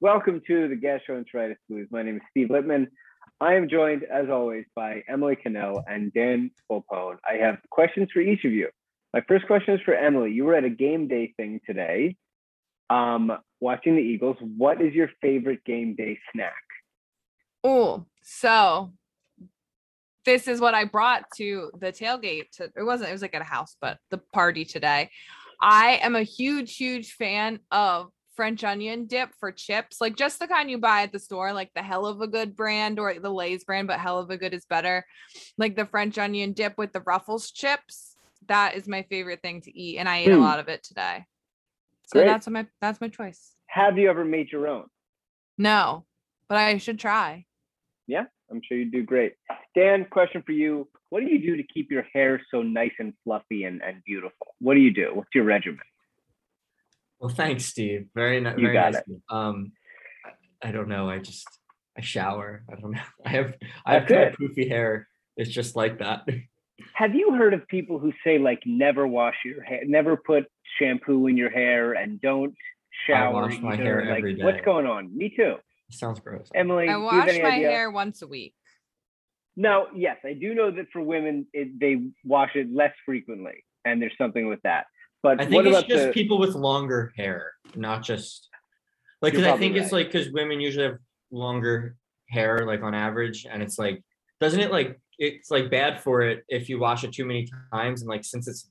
welcome to the Gastroenteritis Blues. My name is Steve Lippman. I am joined, as always, by Emily Cannell and Dan Polpone. I have questions for each of you. My first question is for Emily. You were at a game day thing today, um, watching the Eagles. What is your favorite game day snack? Oh, so this is what I brought to the tailgate. To, it wasn't, it was like at a house, but the party today. I am a huge, huge fan of French onion dip for chips, like just the kind you buy at the store, like the Heluva Good brand or the Lay's brand, but Heluva Good is better. Like the French onion dip with the Ruffles chips. That is my favorite thing to eat, and I ate a Hmm. lot of it today. So Great. that's my that's my choice. Have you ever made your own? No, but I should try. Yeah, I'm sure you'd do great. Dan, question for you. What do you do to keep your hair so nice and fluffy and, and beautiful? What do you do? What's your regimen? Well, thanks, Steve. Very, ni- You very got nice. it. Um, I, I don't know. I just I shower. I don't know. I have I have kind of poofy hair. It's just like that. Have you heard of people who say like never wash your hair, never put shampoo in your hair, and don't shower? I wash my either? hair like, every day. What's going on? Me too. Sounds gross. Emily, I do you have wash my idea? hair once a week. No, yes, I do know that for women it, they wash it less frequently, and there's something with that. But I what think it's about just the? people with longer hair, not just like because I probably think it's like because women usually have longer hair, like on average, and it's like doesn't it like it's like bad for it if you wash it too many times and like since it's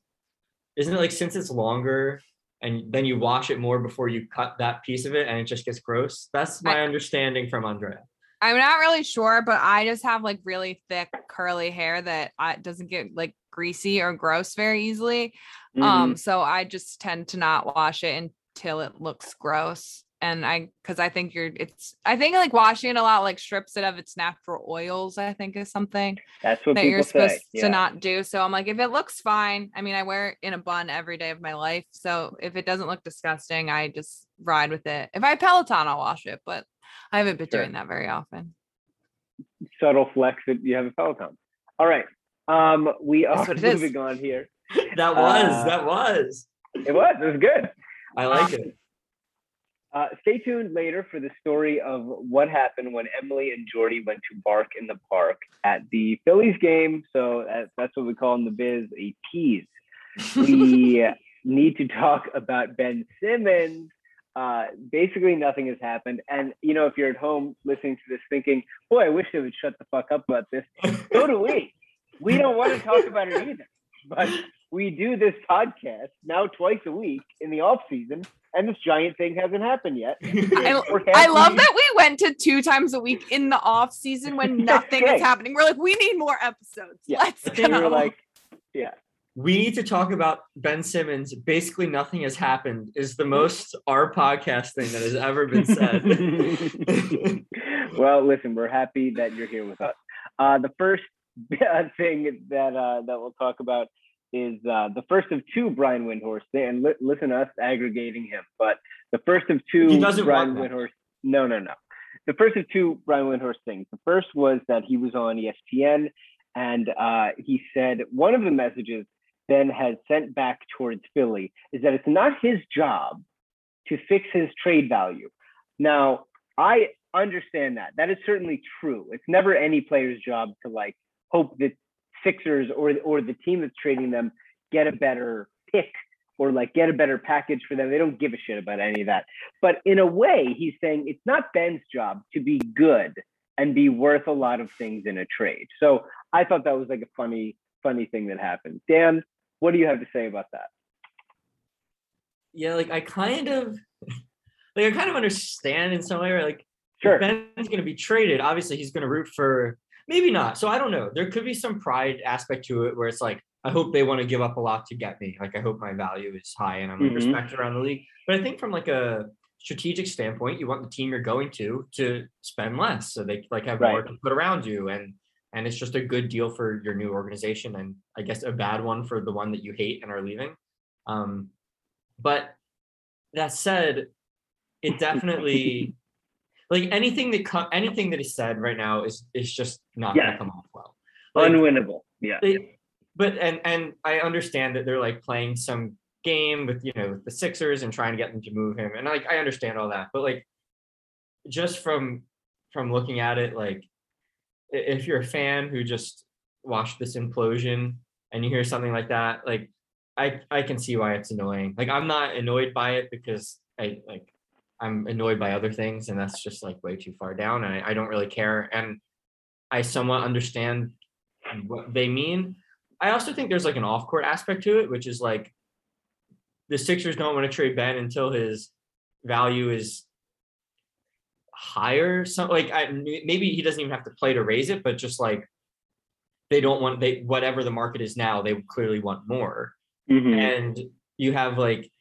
isn't it like since it's longer and then you wash it more before you cut that piece of it and it just gets gross. That's my I- understanding from Andrea. I'm not really sure, but I just have like really thick curly hair that I, doesn't get like greasy or gross very easily. Mhm. Um, so I just tend to not wash it until it looks gross. And I, because I think you're, it's, I think like washing it a lot like strips it of its natural oils. I think is something that's what that you're supposed say. to not do. So I'm like, if it looks fine, I mean, I wear it in a bun every day of my life. So if it doesn't look disgusting, I just ride with it. If I have Peloton, I'll wash it, but I haven't been Sure. doing that very often. subtle flex that you have a Peloton. All right, um, we are it is. moving on here. That was Uh, that was. It was, it was good. I like it. Uh, stay tuned later for the story of what happened when Emily and Jordy went to bark in the park at the Phillies game. So that, that's what we call in the biz a tease. We need to talk about Ben Simmons. Uh, basically, nothing has happened. And, you know, if you're at home listening to this thinking, boy, I wish they would shut the fuck up about this, so do we. We don't want to talk about it either. But we do this podcast now twice a week in the off season, and this giant thing hasn't happened yet. I, I love that we went to two times a week in the off season when nothing great. is happening. We're like, we need more episodes. Yeah, Let's I think We go. were like, yeah, we need to talk about Ben Simmons. Basically, nothing has happened. Is the most our podcast thing that has ever been said. well, listen, we're happy that you're here with us. Uh, the first thing that uh, that we'll talk about is uh, the first of two Brian Windhorst. And li- listen to us aggregating him, but the first of two He doesn't Brian. Windhorst. No, no, no. The first of two Brian Windhorst things. The first was that he was on ESPN, and uh, he said one of the messages Ben has sent back towards Philly is that it's not his job to fix his trade value. Now, I understand that. That is certainly true. It's never any player's job to like hope that Sixers or or the team that's trading them get a better pick or like get a better package for them. They don't give a shit about any of that. But in a way, he's saying it's not Ben's job to be good and be worth a lot of things in a trade. So I thought that was like a funny, funny thing that happened. Dan, what do you have to say about that? yeah, like I kind of like I kind of understand in some way, right? Like Sure. Ben's gonna be traded, obviously he's gonna root for maybe not. So I don't know. There could be some pride aspect to it where it's like, I hope they want to give up a lot to get me. Like I hope my value is high and I'm like Mhm. respected around the league. But I think from like a strategic standpoint, you want the team you're going to to spend less so they like have more to put around you and and it's just a good deal for your new organization and I guess a bad one for the one that you hate and are leaving. Um, but that said, it definitely like anything that co- anything that is said right now is is just not Yeah. gonna come off well. Like, Unwinnable. Yeah. they, but and and I understand that they're like playing some game with you know with the Sixers and trying to get them to move him, and like I understand all that, but like just from from looking at it, like if you're a fan who just watched this implosion and you hear something like that, like I I can see why it's annoying. Like I'm not annoyed by it because I like I'm annoyed by other things, and that's just like way too far down, and I, I don't really care, and I somewhat understand what they mean. I also think there's like an off court aspect to it, which is like the Sixers don't want to trade Ben until his value is higher. So like I, maybe he doesn't even have to play to raise it, but just like they don't want they whatever the market is now, they clearly want more. Mhm. And you have like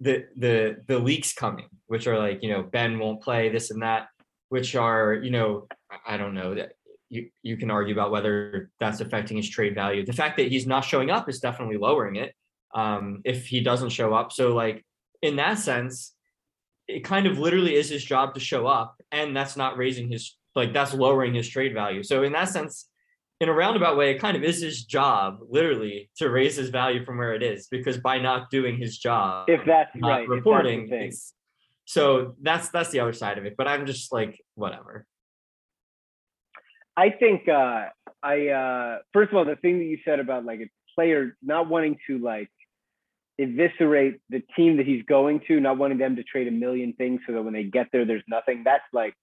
the the the leaks coming, which are like you know Ben won't play this and that, which are you know I- don't know that you you can argue about whether that's affecting his trade value. The fact that he's not showing up is definitely lowering it. Um, if he doesn't show up, so like in that sense, it kind of literally is his job to show up, and that's not raising his like that's lowering his trade value. So in that sense, in a roundabout way, it kind of is his job, literally, to raise his value from where it is, because by not doing his job, If that's not right. that's reporting, thing. it's so that's that's the other side of it. But I'm just like whatever. I think uh I uh first of all the thing that you said about like a player not wanting to like eviscerate the team that he's going to, not wanting them to trade a million things so that when they get there there's nothing. That's like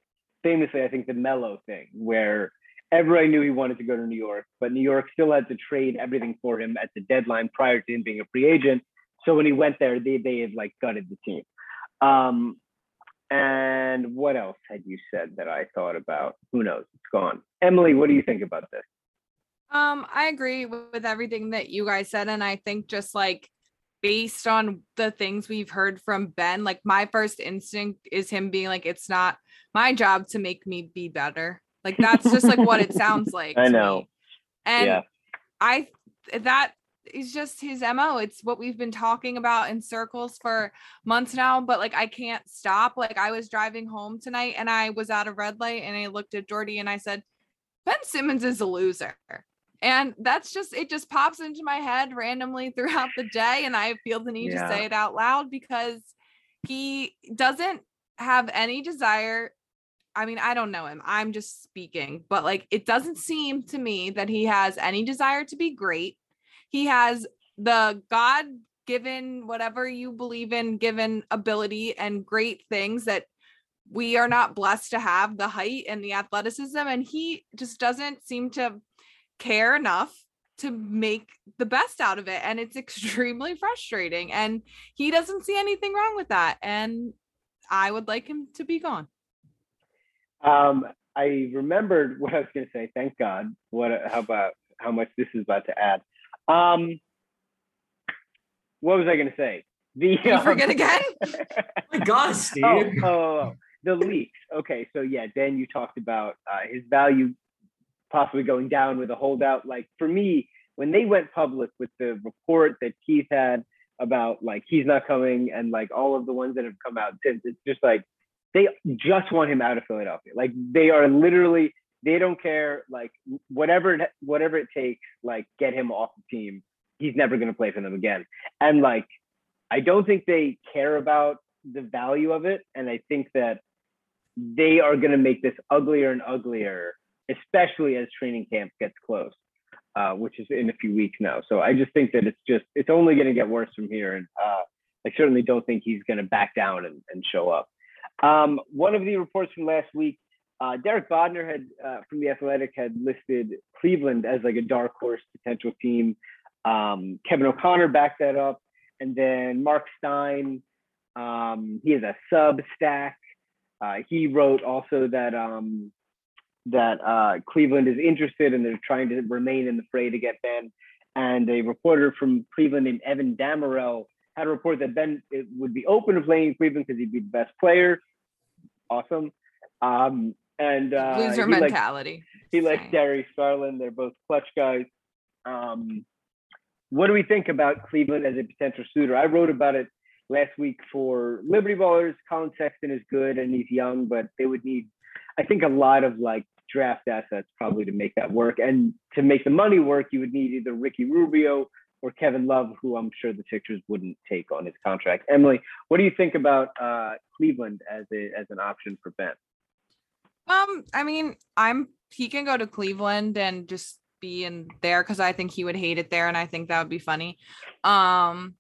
famously I think the Melo thing where everybody knew he wanted to go to New York, but New York still had to trade everything for him at the deadline prior to him being a free agent. So when he went there, they they had like gutted the team. Um and what else had you said that I thought about? Who knows? It's gone. Emily, what do you think about this? Um, I agree with, with everything that you guys said, and I think just like based on the things we've heard from Ben, like my first instinct is him being like, "It's not my job to make me be better." Like that's just like what it sounds like. I know. me. and Yeah. I that is just his mo. It's what we've been talking about in circles for months now. But like I can't stop. Like I was driving home tonight, and I was at a red light, and I looked at Jordy, and I said, "Ben Simmons is a loser." And that's just it just pops into my head randomly throughout the day and I feel the need Yeah. to say it out loud because he doesn't have any desire I mean, I don't know him. I'm just speaking, but like it doesn't seem to me that he has any desire to be great. He has the God given, whatever you believe in, given ability and great things that we are not blessed to have the height and the athleticism. And he just doesn't seem to care enough to make the best out of it. And it's extremely frustrating. And he doesn't see anything wrong with that. And I would like him to be gone. Um, I remembered what I was going to say. Thank God. What? How about how much this is about to add? Um, what was I going to say? The You um, forget again? Oh my God, Steve. oh, oh, oh, the leaks. Okay, so yeah, Dan, you talked about uh, his value possibly going down with a holdout. Like for me, when they went public with the report that Keith had about like he's not coming and like all of the ones that have come out since, it's just like they just want him out of Philadelphia. Like they are literally they don't care like whatever whatever it takes like get him off the team. He's never going to play for them again. And like I don't think they care about the value of it and I think that they are going to make this uglier and uglier especially as training camp gets close. Uh, which is in a few weeks now. So I just think that it's just it's only going to get worse from here, and uh, I certainly don't think he's going to back down and, and show up. Um, one of the reports from last week, uh, Derek Bodner had uh, from the Athletic had listed Cleveland as like a dark horse potential team. Um, Kevin O'Connor backed that up, and then Marc Stein, um, he has a sub stack. Uh, he wrote also that um, that uh, Cleveland is interested and they're trying to remain in the fray to get Ben. And a reporter from Cleveland named Evan Dammarell had a report that Ben would be open to playing in Cleveland because he'd be the best player. Awesome. Um, and uh, Loser he likes- mentality. he likes. Darius Garland. They're both clutch guys. Um, what do we think about Cleveland as a potential suitor? I wrote about it last week for Liberty Ballers. Collin Sexton is good and he's young, but they would need, I think, a lot of like draft assets probably to make that work. And to make the money work, you would need either Ricky Rubio or Kevin Love, who I'm sure the Sixers wouldn't take on his contract. Emily, what do you think about uh, Cleveland as a as an option for Ben? Um, I mean, I'm he can go to Cleveland and just be in there because I think he would hate it there, and I think that would be funny. Um,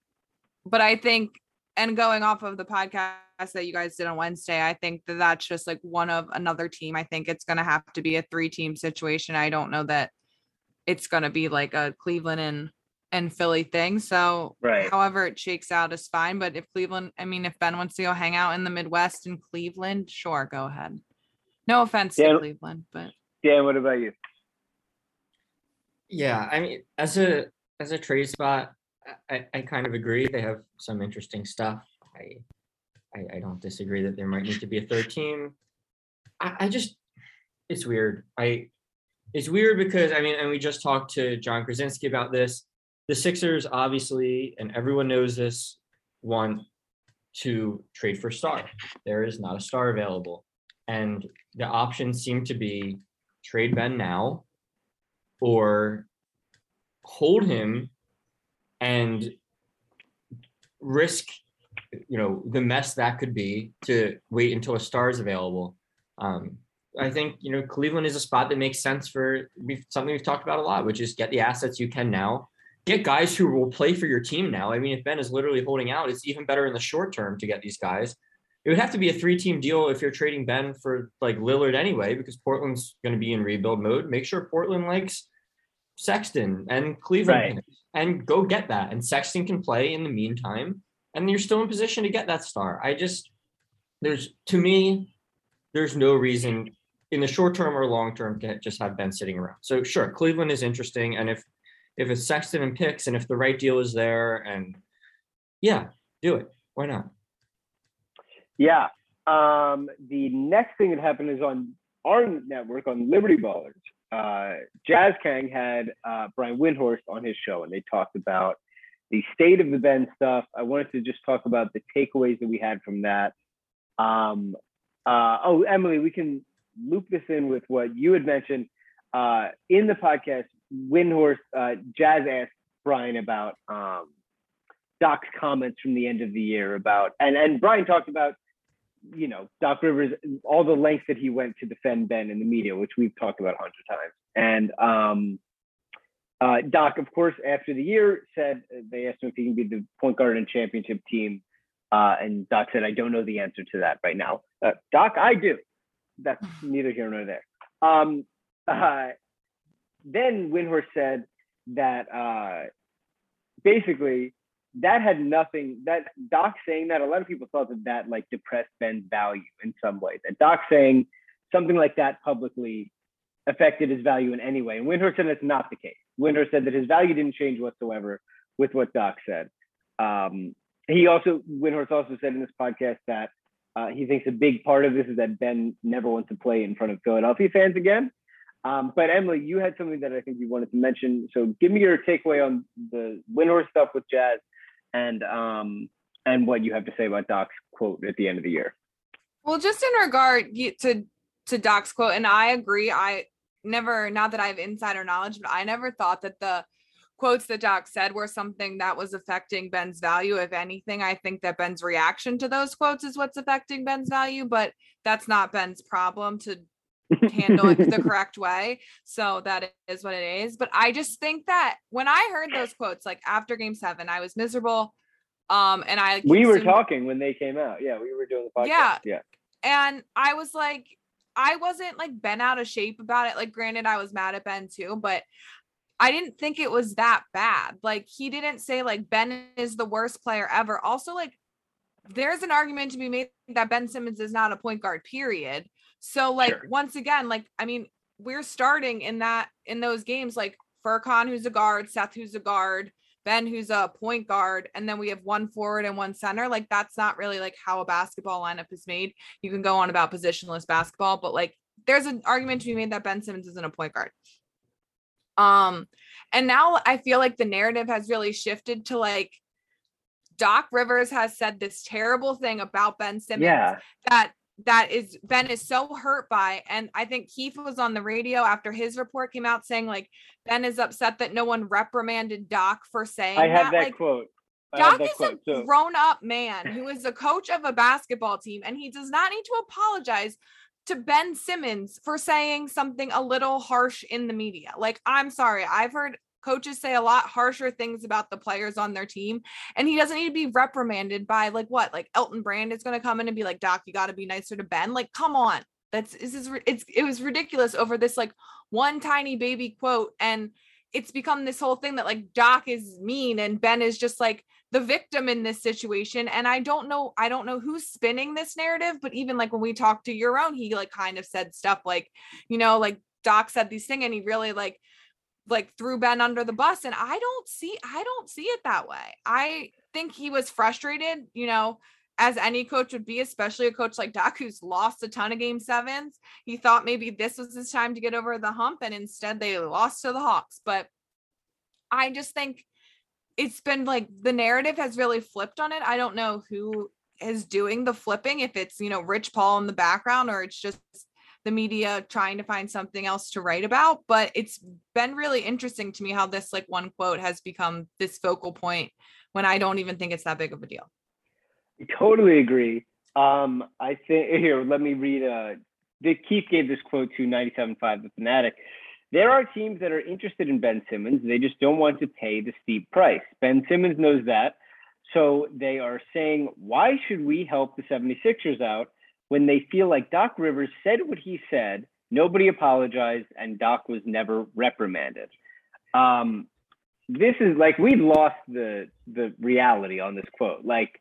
but I think, and going off of the podcast that you guys did on Wednesday, I think that that's just like one of another team. I think it's gonna have to be a three team situation. I don't know that it's gonna be like a Cleveland and and Philly thing. So Right. however it shakes out is fine. But if Cleveland, I mean, if Ben wants to go hang out in the Midwest in Cleveland, sure, go ahead. No offense Yeah. to Cleveland, but Dan, what about you? Yeah, I mean, as a as a trade spot, I, I- I kind of agree. They have some interesting stuff. I, I I don't disagree that there might need to be a third team. I, I just it's weird. I it's weird because I mean, and we just talked to Jon Krawczynski about this. The Sixers obviously, and everyone knows this, want to trade for star. There is not a star available. And the options seem to be trade Ben now or hold him and risk you know the mess that could be to wait until a star is available um i think you know cleveland is a spot that makes sense for something we've talked about a lot which is get the assets you can now get guys who will play for your team now i mean if ben is literally holding out it's even better in the short term to get these guys it would have to be a three team deal if you're trading ben for like lillard anyway because portland's going to be in rebuild mode make sure portland likes Sexton and Cleveland Right. and go get that. And Sexton can play in the meantime, and you're still in position to get that star. I just there's to me, there's no reason in the short term or long term to just have Ben sitting around. So sure, Cleveland is interesting, and if if it's Sexton and picks, and if the right deal is there, and yeah, do it. Why not? Yeah. Um, the next thing that happened is on our network on Liberty Ballers. Uh, Jazz Kang had uh, Brian Windhorst on his show, and they talked about the state of the Ben stuff. I wanted to just talk about the takeaways that we had from that. Um, uh, oh, Emily, we can loop this in with what you had mentioned uh, in the podcast. Windhorst, uh, Jazz asked Brian about um, Doc's comments from the end of the year about, and and Brian talked about you know, Doc Rivers, all the lengths that he went to defend Ben in the media, which we've talked about a hundred times. And um, uh, Doc, of course, after the year said they asked him if he can be the point guard and championship team. Uh, and Doc said, I don't know the answer to that right now. Uh, Doc, I do. That's neither here nor there. Um, uh, then Windhorst said that uh, basically that had nothing that doc saying that a lot of people thought that that like depressed ben's value in some way that doc saying something like that publicly affected his value in any way. And windhorst said that's not the case. Windhorst said that his value didn't change whatsoever with what doc said. Um, he also windhorst also said in this podcast that uh, he thinks a big part of this is that ben never wants to play in front of philadelphia fans again um, but Emily, you had something that I think you wanted to mention. So give me your takeaway on the Windhorst stuff with Jazz and um and what you have to say about Doc's quote at the end of the year. Well, just in regard to to Doc's quote, and I agree. I never, not that I have insider knowledge, but I never thought that the quotes that Doc said were something that was affecting Ben's value. If anything, I think that Ben's reaction to those quotes is what's affecting Ben's value, but that's not Ben's problem to handle it the correct way. So that is what it is. But I just think that when I heard those quotes, like after game seven, I was miserable. Um, and I we were talking when they came out. Yeah, we were doing the podcast. Yeah. Yeah. and I was like, I wasn't like bent out of shape about it. Like, granted, I was mad at Ben too, but I didn't think it was that bad. Like, he didn't say like Ben is the worst player ever. Also, like, there's an argument to be made that Ben Simmons is not a point guard, period. So, like, Sure. once again, like, I mean, we're starting in that in those games, like Furkan, who's a guard, Seth, who's a guard, Ben, who's a point guard, and then we have one forward and one center. Like, that's not really like how a basketball lineup is made. You can go on about positionless basketball, but like, there's an argument to be made that Ben Simmons isn't a point guard. Um, and now I feel like the narrative has really shifted to like Doc Rivers has said this terrible thing about Ben Simmons Yeah. that that is Ben is so hurt by. And I think Keith was on the radio after his report came out saying like Ben is upset that no one reprimanded Doc for saying I have that. that Like quote. I Doc is quote. a grown up man who is the coach of a basketball team, and he does not need to apologize to Ben Simmons for saying something a little harsh in the media. Like, I'm sorry, I've heard coaches say a lot harsher things about the players on their team, and he doesn't need to be reprimanded by like what, like Elton Brand is going to come in and be like, Doc, you got to be nicer to Ben. Like, come on, that's this is it's it was ridiculous over this like one tiny baby quote, and it's become this whole thing that like Doc is mean and Ben is just like the victim in this situation and i don't know i don't know who's spinning this narrative but even like when we talked to your own he like kind of said stuff like you know like doc said these thing and he really like like threw ben under the bus and i don't see i don't see it that way. I think he was frustrated you know as any coach would be especially a coach like doc who's lost a ton of game sevens. He thought maybe this was his time to get over the hump and instead they lost to the hawks. But i just think it's been like the narrative has really flipped on it. I don't know who is doing the flipping, if it's, you know, Rich Paul in the background or it's just the media trying to find something else to write about. But it's been really interesting to me how this like one quote has become this focal point when I don't even think it's that big of a deal. I Totally agree. Um, I think here, let me read. Uh, the Keith gave this quote to 97.5 The Fanatic. There are teams that are interested in Ben Simmons. They just don't want to pay the steep price. Ben Simmons knows that. So they are saying, why should we help the 76ers out when they feel like Doc Rivers said what he said, nobody apologized, and Doc was never reprimanded? Um, this is like we've lost the the reality on this quote. Like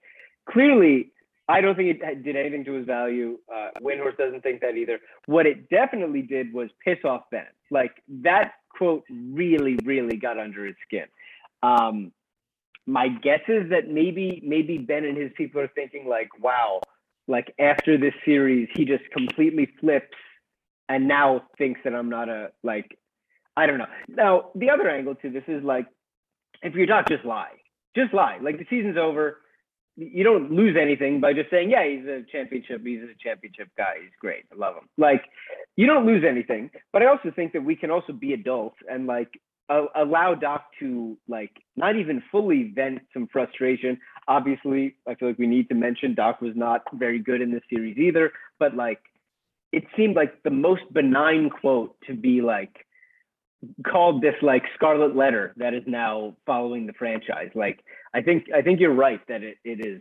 clearly, I don't think it did anything to his value. Uh, Windhorst doesn't think that either. What it definitely did was piss off Ben. Like that quote really, really got under his skin. Um, my guess is that maybe maybe Ben and his people are thinking like, wow, like after this series, he just completely flips and now thinks that I'm not a like I don't know. Now the other angle to this is like if you're not just lie. Just lie. Like the season's over. You don't lose anything by just saying, yeah, he's a championship, he's a championship guy, he's great. I love him. Like you don't lose anything. But I also think that we can also be adults and like allow Doc to like not even fully vent some frustration. Obviously, I feel like we need to mention Doc was not very good in this series either, but like it seemed like the most benign quote to be like called this like scarlet letter that is now following the franchise. Like I think I think you're right that it, it is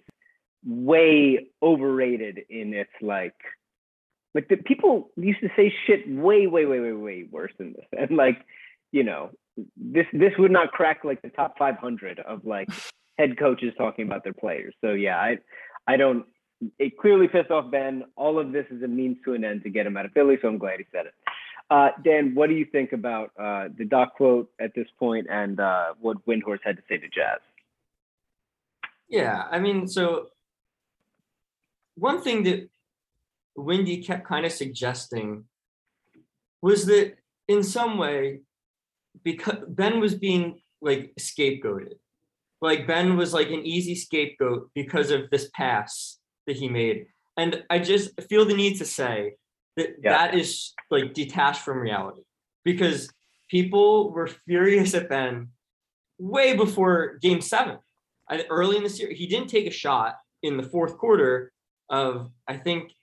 way overrated in its like like the people used to say shit way way way way way worse than this and like you know this this would not crack like the top 500 of like head coaches talking about their players. So yeah i i don't it clearly pissed off ben. All of this is a means to an end to get him out of philly so i'm glad he said it. Uh, dan what do you think about uh, the doc quote at this point and uh, what windhorst had to say to jazz? Yeah, I mean, so one thing that Windy kept kind of suggesting was that in some way, because Ben was being like scapegoated, like Ben was like an easy scapegoat because of this pass that he made. And I just feel the need to say that Yeah. that is like detached from reality because people were furious at Ben way before game seven. I, early in the series, he didn't take a shot in the fourth quarter of I think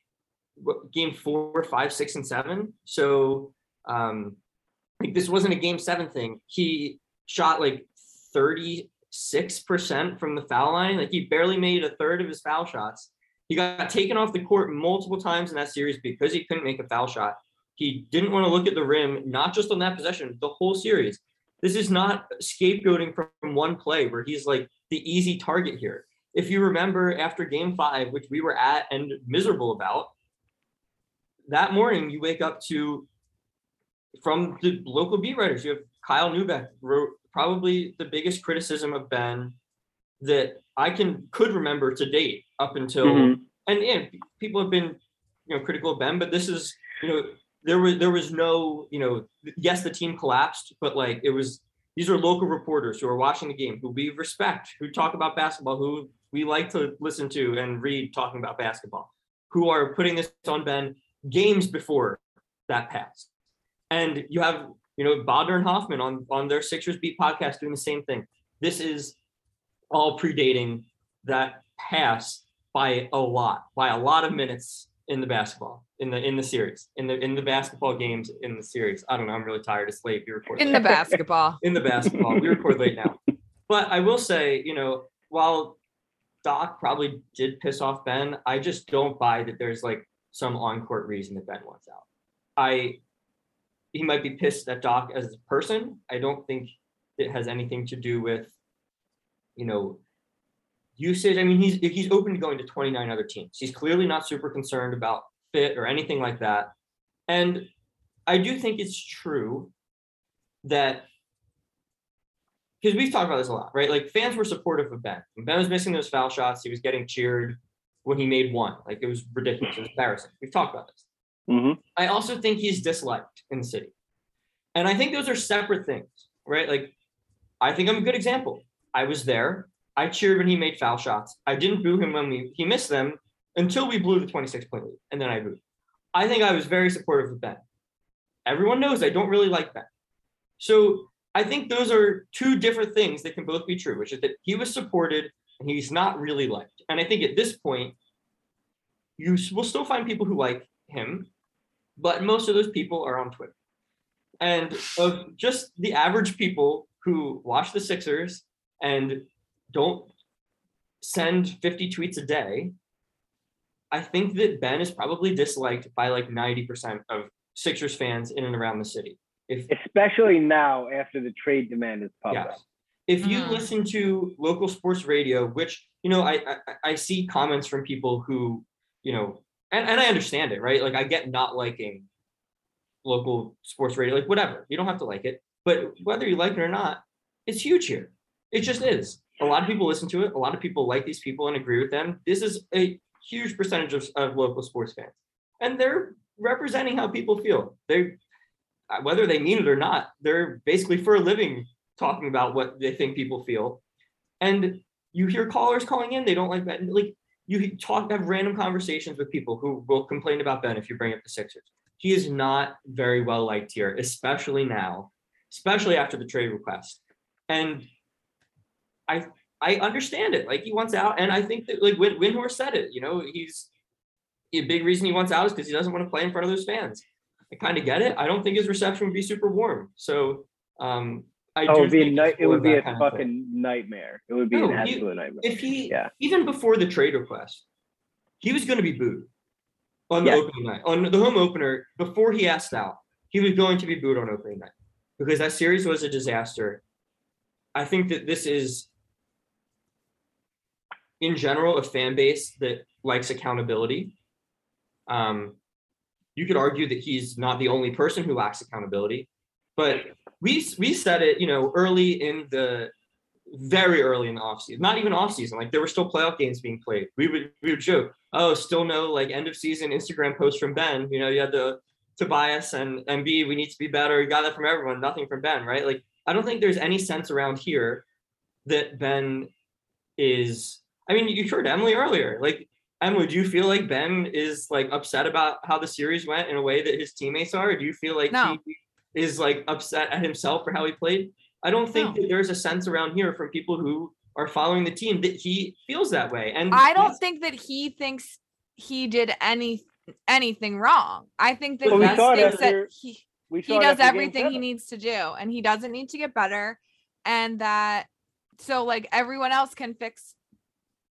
what, game four, five, six, and seven. So um, like this wasn't a game seven thing. He shot like 36% from the foul line. Like he barely made a third of his foul shots. He got taken off the court multiple times in that series because he couldn't make a foul shot. He didn't want to look at the rim, not just on that possession, the whole series. This is not scapegoating from one play where he's like the easy target here. If you remember after game five, which we were at and miserable about, that morning you wake up to from the local beat writers. You have Kyle Neubeck wrote probably the biggest criticism of Ben that I can could remember to date up until Mhm. and yeah, people have been you know critical of Ben, but this is you know there was there was no you know yes the team collapsed, but like it was these are local reporters who are watching the game, who we respect, who talk about basketball, who we like to listen to and read talking about basketball, who are putting this on Ben games before that pass. And you have, you know, Bodner and Hofmann on on their Sixers Beat podcast doing the same thing. This is all predating that pass by a lot, by a lot of minutes in the basketball, in the in the series, in the in the basketball games in the series. I don't know. I'm really tired. It's late. We record In late. the basketball. in the basketball. we record late now. But I will say, you know, while Doc probably did piss off Ben, I just don't buy that there's like some on-court reason that Ben wants out. I he might be pissed at Doc as a person. I don't think it has anything to do with, you know, usage. I mean, he's he's open to going to 29 other teams. He's clearly not super concerned about fit or anything like that. And I do think it's true that because we've talked about this a lot, right? Like fans were supportive of Ben. When Ben was missing those foul shots, he was getting cheered when he made one. Like it was ridiculous. It was embarrassing. We've talked about this. Hmm I also think he's disliked in the city. And I think those are separate things, right? Like, I think I'm a good example. I was there. I cheered when he made foul shots. I didn't boo him when we, he missed them until we blew the 26 point lead. And then I booed. I think I was very supportive of Ben. Everyone knows I don't really like Ben. So I think those are two different things that can both be true, which is that he was supported and he's not really liked. And I think at this point, you will still find people who like him, but most of those people are on Twitter. And of just the average people who watch the Sixers and don't send 50 tweets a day, I think that Ben is probably disliked by like 90% of Sixers fans in and around the city. If Especially now after the trade demand is popped Yes. up. If you Mhm. listen to local sports radio, which you know, I, I I see comments from people who, you know, and, and I understand it, right? Like I get not liking local sports radio, like whatever. You don't have to like it, but whether you like it or not, it's huge here. It just is. A lot of people listen to it. A lot of people like these people and agree with them. This is a huge percentage of, of local sports fans, and they're representing how people feel. They, whether they mean it or not, they're basically for a living talking about what they think people feel. And you hear callers calling in, they don't like that. Like you talk, have random conversations with people who will complain about Ben if you bring up the Sixers. He is not very well liked here, especially now, especially after the trade request. And I I understand it. Like he wants out, and I think that like Win Windhorst said it. You know, he's a big reason he wants out is because he doesn't want to play in front of those fans. I kind of get it. I don't think his reception would be super warm. So um, I Oh, It'd be a night. It would be a that kind of thing. fucking nightmare. It would be No, an absolute nightmare. if he Yeah. even before the trade request, he was going to be booed on the Yeah. opening night on the home opener before he asked out. He was going to be booed on opening night because that series was a disaster. I think that this is, in general, a fan base that likes accountability. Um, you could argue that he's not the only person who lacks accountability, but we we said it, you know, early in the very early in the offseason, not even offseason. Like there were still playoff games being played. We would we would joke, oh, still no like end of season Instagram post from Ben. You know, you had the Tobias and and B, we need to be better. You got that from everyone, nothing from Ben, right? Like I don't think there's any sense around here that Ben is. I mean, you heard Emily earlier. Like Emily, do you feel like Ben is like upset about how the series went in a way that his teammates are? Or do you feel like No. he is like upset at himself for how he played? I don't think No. that there's a sense around here from people who are following the team that he feels that way. And I don't think that he thinks he did any anything wrong. I think that Well, he we saw it thinks after- that he he does everything he needs to do and he doesn't need to get better and that so like everyone else can fix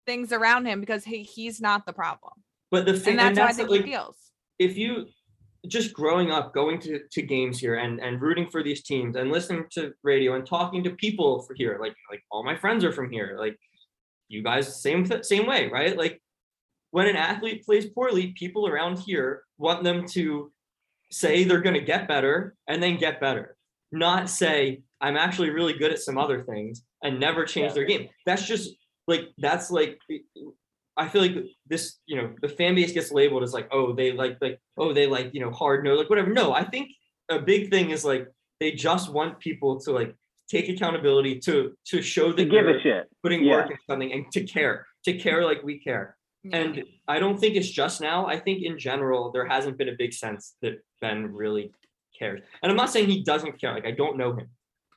things around him because he, he's not the problem but the thing and that's how i think like, he feels if you just growing up going to, to games here and, and rooting for these teams and listening to radio and talking to people for here like like all my friends are from here like you guys same same way right like when an athlete plays poorly people around here want them to say they're going to get better and then get better not say i'm actually really good at some other things and never change Yeah. their game that's just like that's like I feel like this, you know, the fan base gets labeled as like, oh, they like like, oh, they like, you know, hard no, like whatever. No, I think a big thing is like they just want people to like take accountability, to to show To give you're a shit. putting Yeah. work in something and to care, to care like we care. Yeah. And I don't think it's just now. I think in general, there hasn't been a big sense that Ben really cares. And I'm not saying he doesn't care. Like I don't know him.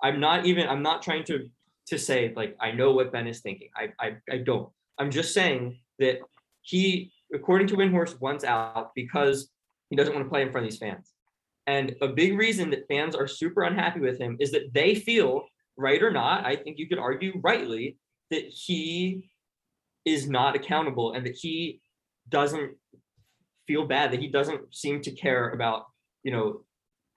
I'm not even, I'm not trying to to say like I know what Ben is thinking. I I, I don't. I'm just saying that he, according to Windhorst, wants out because he doesn't want to play in front of these fans. And a big reason that fans are super unhappy with him is that they feel, right or not, I think you could argue rightly, that he is not accountable and that he doesn't feel bad that he doesn't seem to care about you know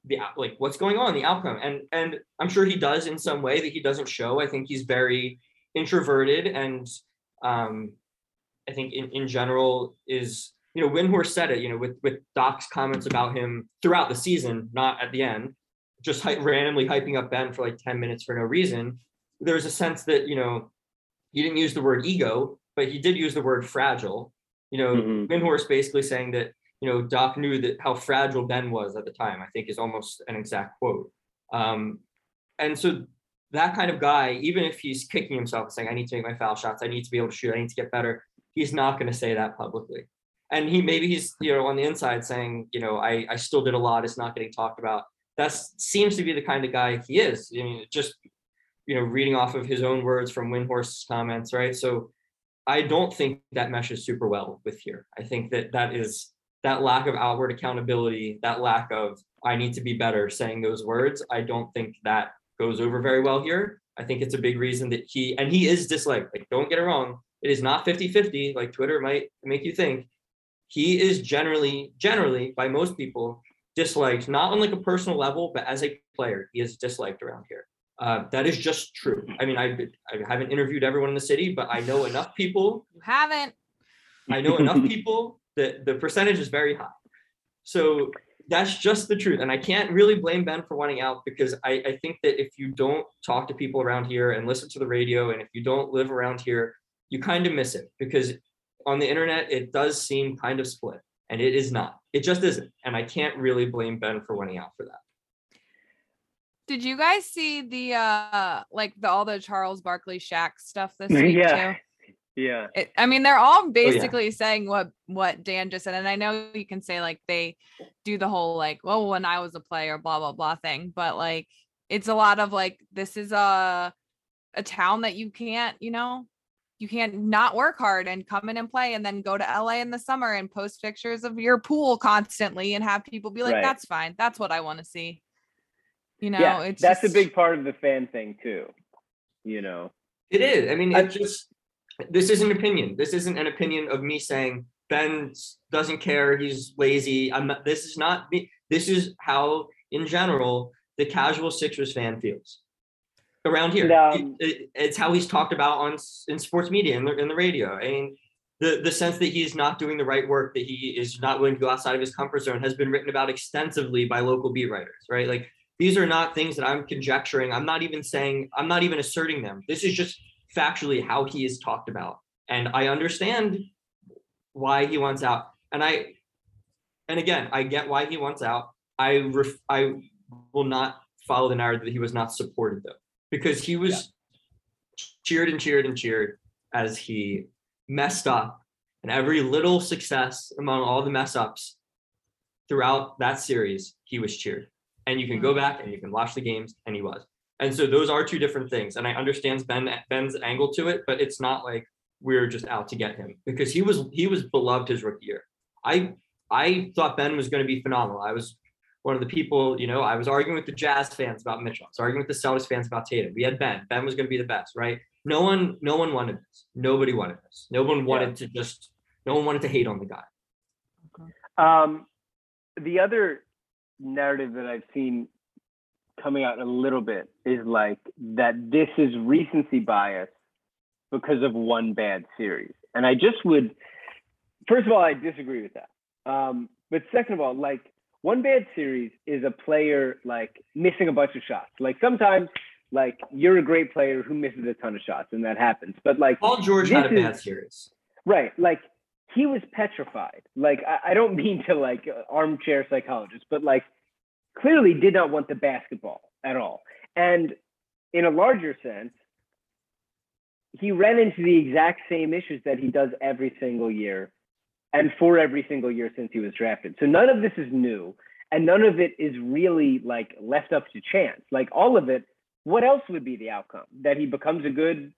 the like what's going on the outcome and and i'm sure he does in some way that he doesn't show i think he's very introverted and um i think in, in general is you know Windhorst said it you know with with doc's comments about him throughout the season not at the end just hy- randomly hyping up ben for like 10 minutes for no reason there was a sense that you know he didn't use the word ego but he did use the word fragile. You know, Mhm. Windhorst basically saying that, you know, Doc knew that how fragile Ben was at the time, I think is almost an exact quote. Um, and so that kind of guy, even if he's kicking himself and saying, I need to make my foul shots, I need to be able to shoot, I need to get better, he's not going to say that publicly. And he maybe he's, you know, on the inside saying, you know, I, I still did a lot, it's not getting talked about. That seems to be the kind of guy he is. I mean, just, you know, reading off of his own words from Windhorst's comments, right? So I don't think that meshes super well with here. I think that that is that lack of outward accountability, that lack of I need to be better saying those words. I don't think that goes over very well here. I think it's a big reason that he and he is disliked. Like, don't get it wrong. It is not 50-50, like Twitter might make you think. He is generally, generally by most people, disliked, not on like a personal level, but as a player, he is disliked around here. Uh, that is just true. I mean, I, I haven't interviewed everyone in the city, but I know enough people you haven't. I know enough people that the percentage is very high. So that's just the truth. And I can't really blame Ben for wanting out because I, I think that if you don't talk to people around here and listen to the radio, and if you don't live around here, you kind of miss it because on the internet, it does seem kind of split and it is not. It just isn't. And I can't really blame Ben for winning out for that. Did you guys see the uh like the all the Charles Barkley Shaq stuff this week Yeah. too? Yeah. It, I mean, they're all basically saying what what Dan just said, and I know you can say like they do the whole like, well, when I was a player, blah blah blah thing, but like it's a lot of like this is a a town that you can't, you know, you can't not work hard and come in and play, and then go to LA in the summer and post pictures of your pool constantly and have people be like, Right. that's fine, that's what I want to see. You know, yeah. it's That's just- a big part of the fan thing too. You know. It is. I mean, I- it just this is an opinion. This isn't an opinion of me saying Ben doesn't care. He's lazy. I'm not. This is not me. This is how, in general, the casual Sixers fan feels around here. Um, It- it- it's how he's talked about on in sports media and the, in the radio. I mean, the the sense that he's not doing the right work, that he is not willing to go outside of his comfort zone, has been written about extensively by local beat writers. Right, like these are not things that I'm conjecturing. I'm not even saying, I'm not even asserting them. This is just factually how he is talked about. And I understand why he wants out. And I, and again, I get why he wants out. I, ref, I will not follow the narrative that he was not supported though, because he was cheered and cheered and cheered as he messed up. And every little success among all the mess ups throughout that series, he was cheered. And you can go back and you can watch the games and he was. And so those are two different things. And i understand ben ben's angle to it but it's not like we're just out to get him because he was he was beloved his rookie year. I i thought ben was going to be phenomenal. I was one of the people you know i was arguing with the jazz fans about mitchell. I was arguing with the celtics fans about tatum. We had ben. Ben was going to be the best right? No one no one wanted this. Nobody wanted this. No one wanted to just no one wanted to hate on the guy. Um, the other narrative that I've seen coming out a little bit is like that this is recency bias because of one bad series. And I just would, first of all, I disagree with that. Um, but second of all, like one bad series is a player like missing a bunch of shots. Like sometimes, like you're a great player who misses a ton of shots, and that happens. But like paul george had a bad is- series Right. Like he was petrified. Like I, I don't mean to like armchair psychologist, but like clearly did not want the basketball at all. And in a larger sense, he ran into the exact same issues that he does every single year and for every single year since he was drafted. So none of this is new and none of it is really like left up to chance. Like all of it, what else would be the outcome? That he becomes a good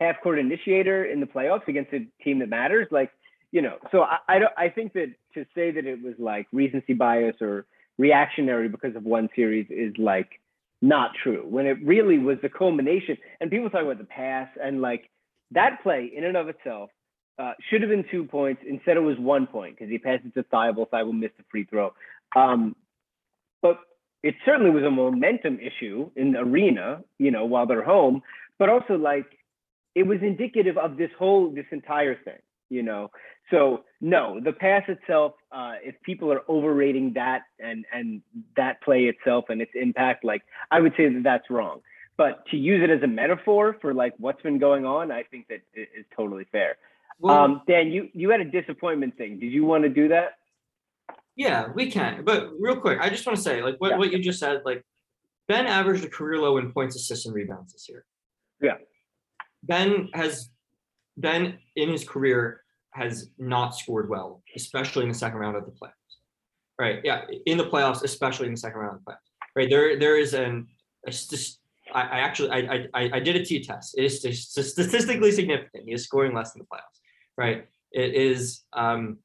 half court initiator in the playoffs against a team that matters? Like, you know, so I, I don't I think that to say that it was like recency bias or reactionary because of one series is like not true when it really was the culmination. And people talk about the pass and like that play in and of itself uh, should have been two points. Instead, it was one point because he passed it to Thybulle. Thybulle missed a free throw. Um, but it certainly was a momentum issue in the arena, you know, while they're home. But also, like, it was indicative of this whole, this entire thing, you know. So no, the pass itself, uh, if people are overrating that and and that play itself and its impact, like I would say that that's wrong. But to use it as a metaphor for like what's been going on, I think that is totally fair. Well, um, Dan, you you had a disappointment thing. Did you want to do that? yeah, we can. But real quick, I just want to say, like what, Yeah. what you just said, like Ben averaged a career low in points, assists, and rebounds this year. Yeah. Ben has Ben in his career has not scored well, especially in the second round of the playoffs. Right. Yeah. In the playoffs, especially in the second round of the playoffs. Right. There there is an a I, I actually I, I I- I did a T test. It is statistically significant. He is scoring less in the playoffs. Right. It is um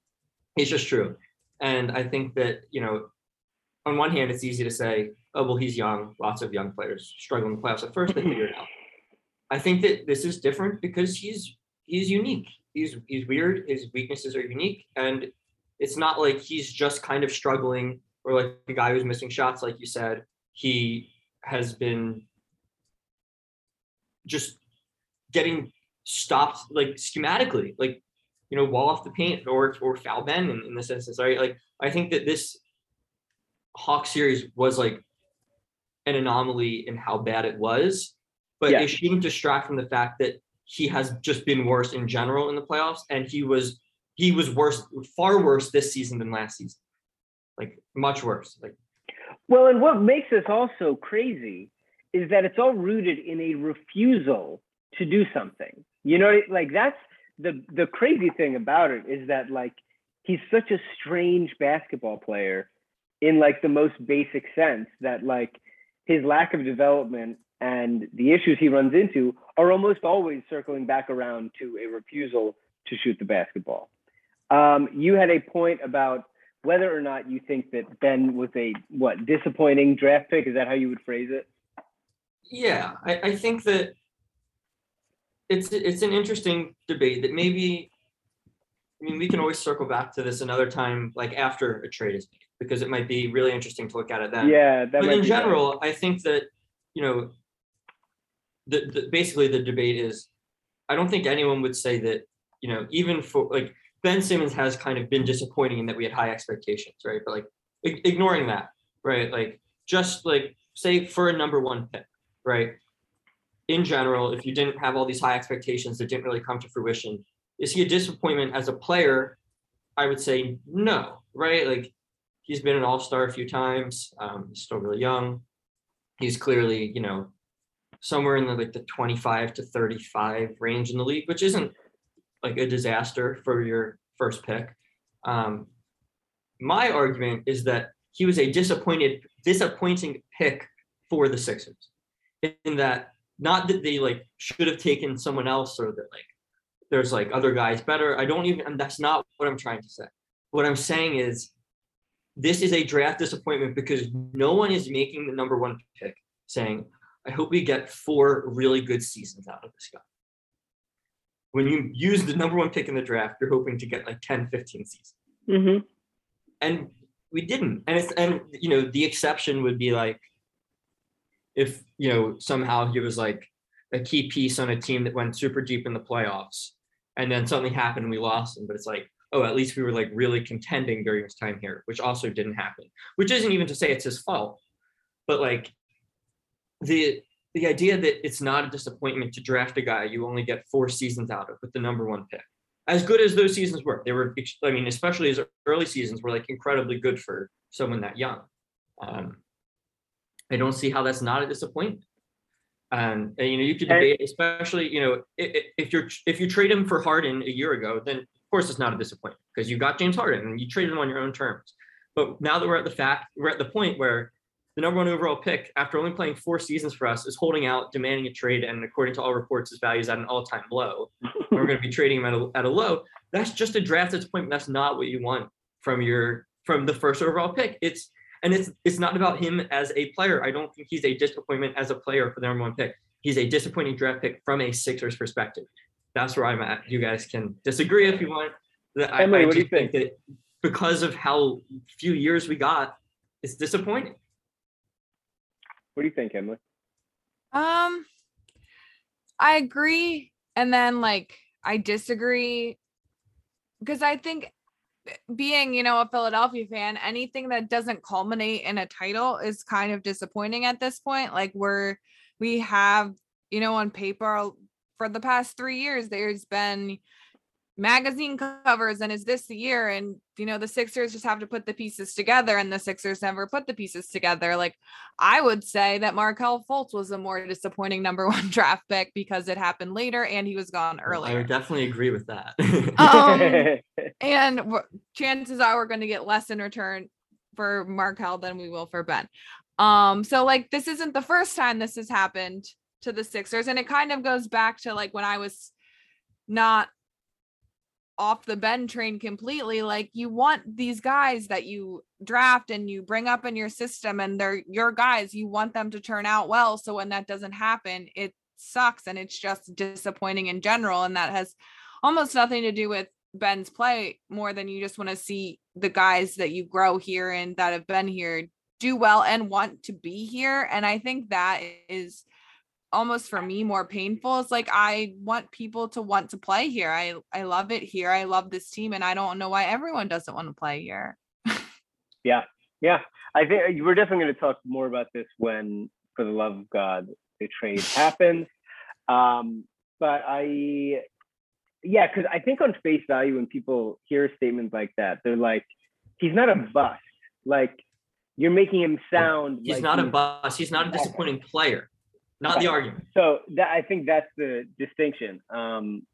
it's just true. And I think that, you know, on one hand, it's easy to say, oh, well, he's young. Lots of young players struggle in the playoffs. At first, they figure it out. I think that this is different because he's he's unique. He's he's weird. His weaknesses are unique, and it's not like he's just kind of struggling or like a guy who's missing shots, like you said. He has been just getting stopped like schematically, like you know, wall off the paint or or foul Ben in, in this instance, right? Like I think that this Hawk series was like an anomaly in how bad it was, but Yeah. it shouldn't distract from the fact that he has just been worse in general in the playoffs, and he was he was worse, far worse this season than last season, like much worse. Like Well, and what makes this also crazy is that it's all rooted in a refusal to do something. You know, like that's the the crazy thing about it is that like he's such a strange basketball player in like the most basic sense that like his lack of development and the issues he runs into are almost always circling back around to a refusal to shoot the basketball. Um, you had a point about whether or not you think that Ben was a what disappointing draft pick. Is that how you would phrase it? Yeah, I, I think that it's it's an interesting debate that maybe I mean we can always circle back to this another time, like after a trade is made, because it might be really interesting to look at it then. yeah, that but in general, I think that you know, the, the basically the debate is, I don't think anyone would say that you know even for like Ben Simmons has kind of been disappointing in that we had high expectations, right? But like ignoring that, right? Like just like say for a number one pick, right? In general, if you didn't have all these high expectations that didn't really come to fruition, is he a disappointment as a player? I would say no, right? Like he's been an all-star a few times. Um, he's still really young. He's clearly, you know, somewhere in the like the 25 to 35 range in the league, which isn't like a disaster for your first pick. Um, my argument is that he was a disappointed, disappointing pick for the Sixers. In that, not that they like should have taken someone else or that like there's like other guys better. I don't even. And that's not what I'm trying to say. What I'm saying is this is a draft disappointment because no one is making the number one pick saying, I hope we get four really good seasons out of this guy. When you use the number one pick in the draft, you're hoping to get like 10, 15 seasons. Mhm. And we didn't. And it's and you know, the exception would be like if you know somehow he was like a key piece on a team that went super deep in the playoffs and then something happened and we lost him. But it's like, oh, at least we were like really contending during his time here, which also didn't happen. Which isn't even to say it's his fault, but like the the idea that it's not a disappointment to draft a guy you only get four seasons out of with the number one pick. As good as those seasons were, they were. I mean, especially his early seasons were like incredibly good for someone that young. Um, I don't see how that's not a disappointment. And, and, you know, you could debate, especially, you know, i- i- if you're if you trade him for Harden a year ago, then of course it's not a disappointment because you got James Harden and you traded him on your own terms. But now that we're at the fact, we're at the point where the number one overall pick, after only playing four seasons for us, is holding out, demanding a trade, and according to all reports, his value is at an all-time low. We're going to be trading him at a, at a low. That's just a draft disappointment. That's not what you want from your from the first overall pick. It's and it's it's not about him as a player. I don't think he's a disappointment as a player for the number one pick. He's a disappointing draft pick from a Sixers perspective. That's where I'm at. You guys can disagree if you want. That- I, Emily, I what do you just think that because of how few years we got, it's disappointing. What do you think, Emily? Um, I agree, and then like I disagree because I think being, you know, a Philadelphia fan, anything that doesn't culminate in a title is kind of disappointing at this point. Like we're we have, you know, on paper for the past three years, there's been magazine covers and is this the year and you know the sixers just have to put the pieces together and the sixers never put the pieces together like i would say that markelle fultz was a more disappointing number one draft pick because it happened later and he was gone early. I would definitely agree with that. Um, and chances are we're going to get less in return for Markelle than we will for Ben. Um, so like this isn't the first time this has happened to the Sixers, and it kind of goes back to like when I was not off the Ben train completely. Like you want these guys that you draft and you bring up in your system, and they're your guys. You want them to turn out well. So when that doesn't happen, it sucks and it's just disappointing in general. And that has almost nothing to do with Ben's play more than you just want to see the guys that you grow here and that have been here do well and want to be here. And I think that is almost for me more painful. It's like I want people to want to play here. I I love it here. I love this team and I don't know why everyone doesn't want to play here. Yeah, yeah. I think we're definitely going to talk more about this when, for the love of God, the trade happens. Um, but I, yeah, because I think on face value, when people hear statements like that, they're like, "He's not a bust." Like you're making him sound. he's like not a bust. He's not a disappointing player. Not the argument. So that I think that's the distinction. Um,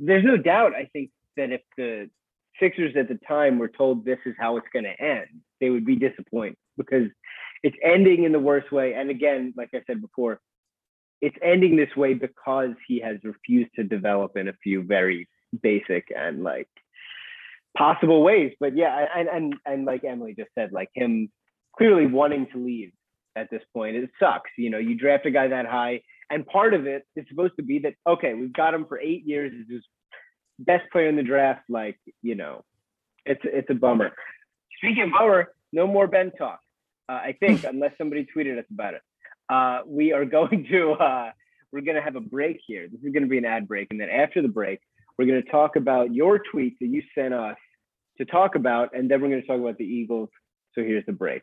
there's no doubt. I think that if the Sixers at the time were told this is how it's going to end, they would be disappointed because it's ending in the worst way. And again, like I said before, it's ending this way because he has refused to develop in a few very basic and like possible ways. But yeah, and and and like Emily just said, like him clearly wanting to leave at this point, it sucks. You know, you draft a guy that high, and part of it is supposed to be that okay, we've got him for eight years. He's his best player in the draft. Like you know, it's it's a bummer. Speaking of bummer, no more Ben talk. Uh, I think unless somebody tweeted us about it. Uh, we are going to uh, we're going to have a break here. This is going to be an ad break, and then after the break, we're going to talk about your tweets that you sent us to talk about, and then we're going to talk about the Eagles. So here's the break.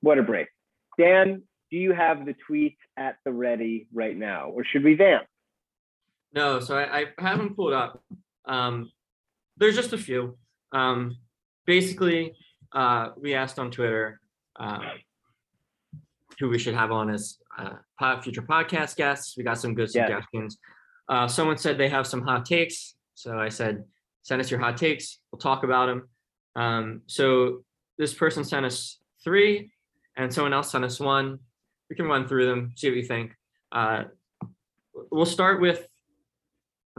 What a break. Dan, do you have the tweets at the ready right now, or should we vamp? No, so I, I haven't pulled up. Um, there's just a few. Um, basically, uh, we asked on Twitter uh, who we should have on as uh, future podcast guests. We got some good Yeah. suggestions. Uh, someone said they have some hot takes, so I said, send us your hot takes. We'll talk about them. Um, so this person sent us three, and someone else sent us one. We can run through them, see what you think. Uh, we'll start with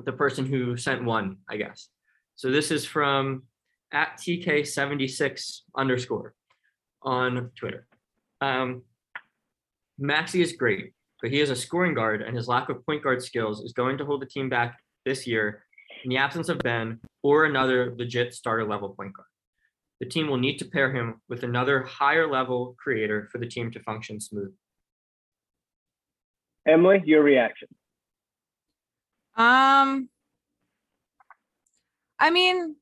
the person who sent one, I guess. So this is from at TK76 underscore on Twitter. Um, Maxey is great, but he is a scoring guard, and his lack of point guard skills is going to hold the team back this year in the absence of Ben or another legit starter level point guard. The team will need to pair him with another higher level creator for the team to function smooth. Emily, your reaction. Um, I mean,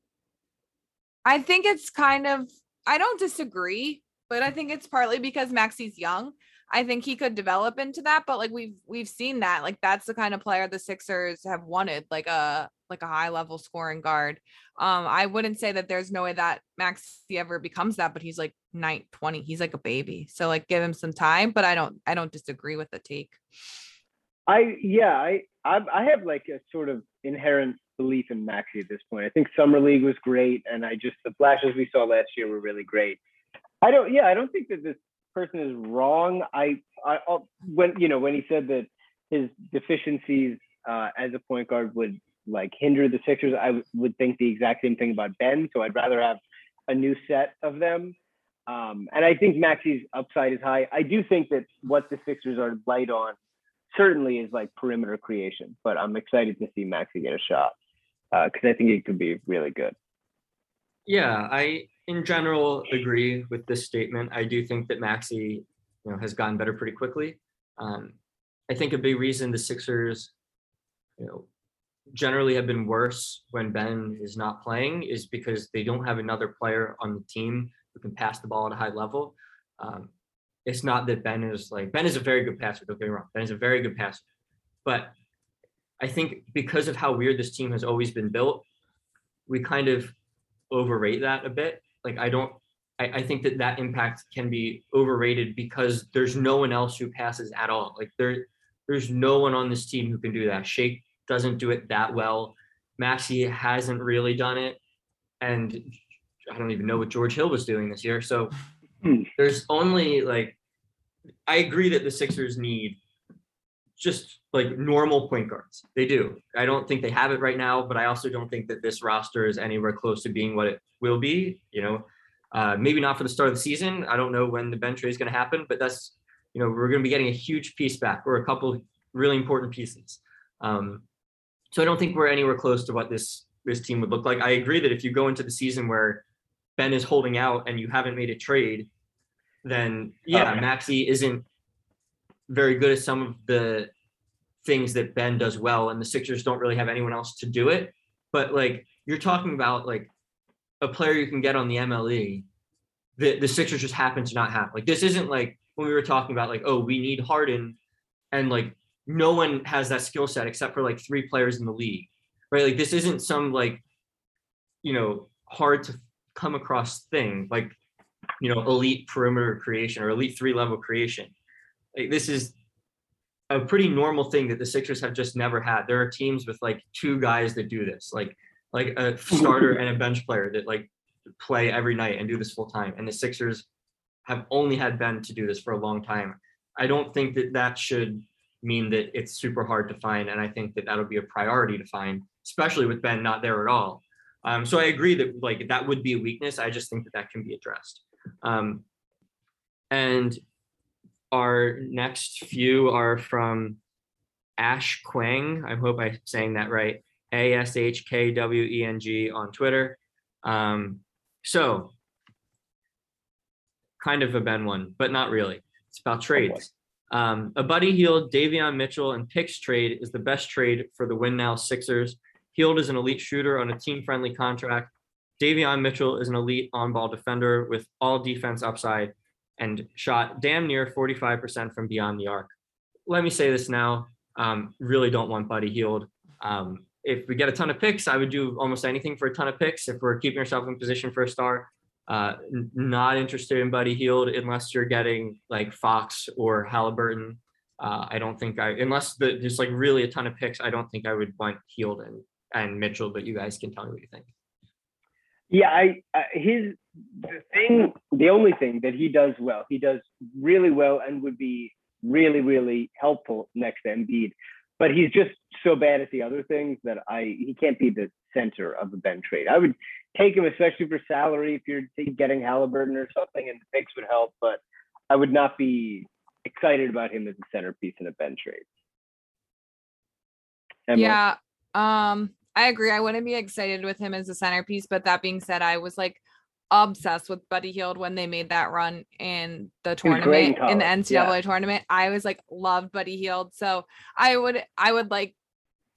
I think it's kind of, I don't disagree, but I think it's partly because Maxey's young. I think he could develop into that, but like we've we've seen that like that's the kind of player the Sixers have wanted, like a like a high level scoring guard. Um, I wouldn't say that there's no way that Maxey ever becomes that, but he's like night 20. He's like a baby. So like give him some time, but I don't I don't disagree with the take. I yeah, I I, I have like a sort of inherent belief in Maxey at this point. I think summer league was great, and I just the flashes we saw last year were really great. I don't yeah, I don't think that this person is wrong. I, I I'll- when you know when he said that his deficiencies uh, as a point guard would like hinder the Sixers, I would think the exact same thing about Ben. So I'd rather have a new set of them. Um, and I think Maxey's upside is high. I do think that what the Sixers are light on certainly is like perimeter creation, but I'm excited to see Maxey get a shot because I think it could be really good. Yeah, I in general agree with this statement. I do think that Maxey, you know, has gotten better pretty quickly. Um, I think a big reason the Sixers, you know, generally have been worse when Ben is not playing is because they don't have another player on the team who can pass the ball at a high level. Um, it's not that Ben is like Ben is a very good passer. Don't get me wrong. Ben is a very good passer, but I think because of how weird this team has always been built, we kind of overrate that a bit. Like I don't, I, I think that that impact can be overrated because there's no one else who passes at all. Like there, there's no one on this team who can do that. Shake doesn't do it that well. Maxey hasn't really done it, and I don't even know what George Hill was doing this year. So Hmm. there's only like, I agree that the Sixers need just like normal point guards. They do. I don't think they have it right now, but I also don't think that this roster is anywhere close to being what it will be. You know, uh, maybe not for the start of the season. I don't know when the bench trade is going to happen, but that's you know we're going to be getting a huge piece back or a couple really important pieces. Um, so I don't think we're anywhere close to what this this team would look like. I agree that if you go into the season where Ben is holding out and you haven't made a trade, then uh, yeah, Okay. Maxey isn't very good at some of the things that Ben does well, and the Sixers don't really have anyone else to do it. But like you're talking about like a player you can get on the MLE that the Sixers just happen to not have. Like this isn't like when we were talking about like, oh, we need Harden, and like no one has that skill set except for like three players in the league. Right. Like this isn't some like, you know, hard to come across thing like, you know, elite perimeter creation or elite three level creation. Like this is a pretty normal thing that the Sixers have just never had. There are teams with like two guys that do this, like like a starter and a bench player that like play every night and do this full time. And the Sixers have only had Ben to do this for a long time. I don't think that that should mean that it's super hard to find, and I think that that'll be a priority to find, especially with Ben not there at all. Um, so I agree that like that would be a weakness. I just think that that can be addressed. Um, and our next few are from Ash Quang. I hope I'm saying that right. A S H K W E N G on Twitter. Um, so, kind of a Ben one, but not really. It's about trades. Um, a Buddy Hield, Davion Mitchell, and picks trade is the best trade for the win now Sixers. Hield is an elite shooter on a team friendly contract. Davion Mitchell is an elite on ball defender with all defense upside and shot damn near 45% from beyond the arc. Let me say this now. Um, really don't want Buddy Hield. Um, if we get a ton of picks, I would do almost anything for a ton of picks. If we're keeping ourselves in position for a star, uh, not interested in Buddy Hield unless you're getting like Fox or Halliburton. Uh, I don't think I, unless the, there's like really a ton of picks, I don't think I would want Hield and, and Mitchell, but you guys can tell me what you think. Yeah, I uh, his the thing, the only thing that he does well, he does really well and would be really, really helpful next to Embiid. But he's just so bad at the other things that I he can't be the center of a Ben trade. I would take him, especially for salary, if you're getting Halliburton or something, and the picks would help. But I would not be excited about him as a centerpiece in a Ben trade. Emily? Yeah. Um, I agree. I wouldn't be excited with him as a centerpiece, but that being said, I was like obsessed with Buddy Hield when they made that run in the great in tournament in, the NCAA yeah. tournament. I was like loved Buddy Hield. So I would I would like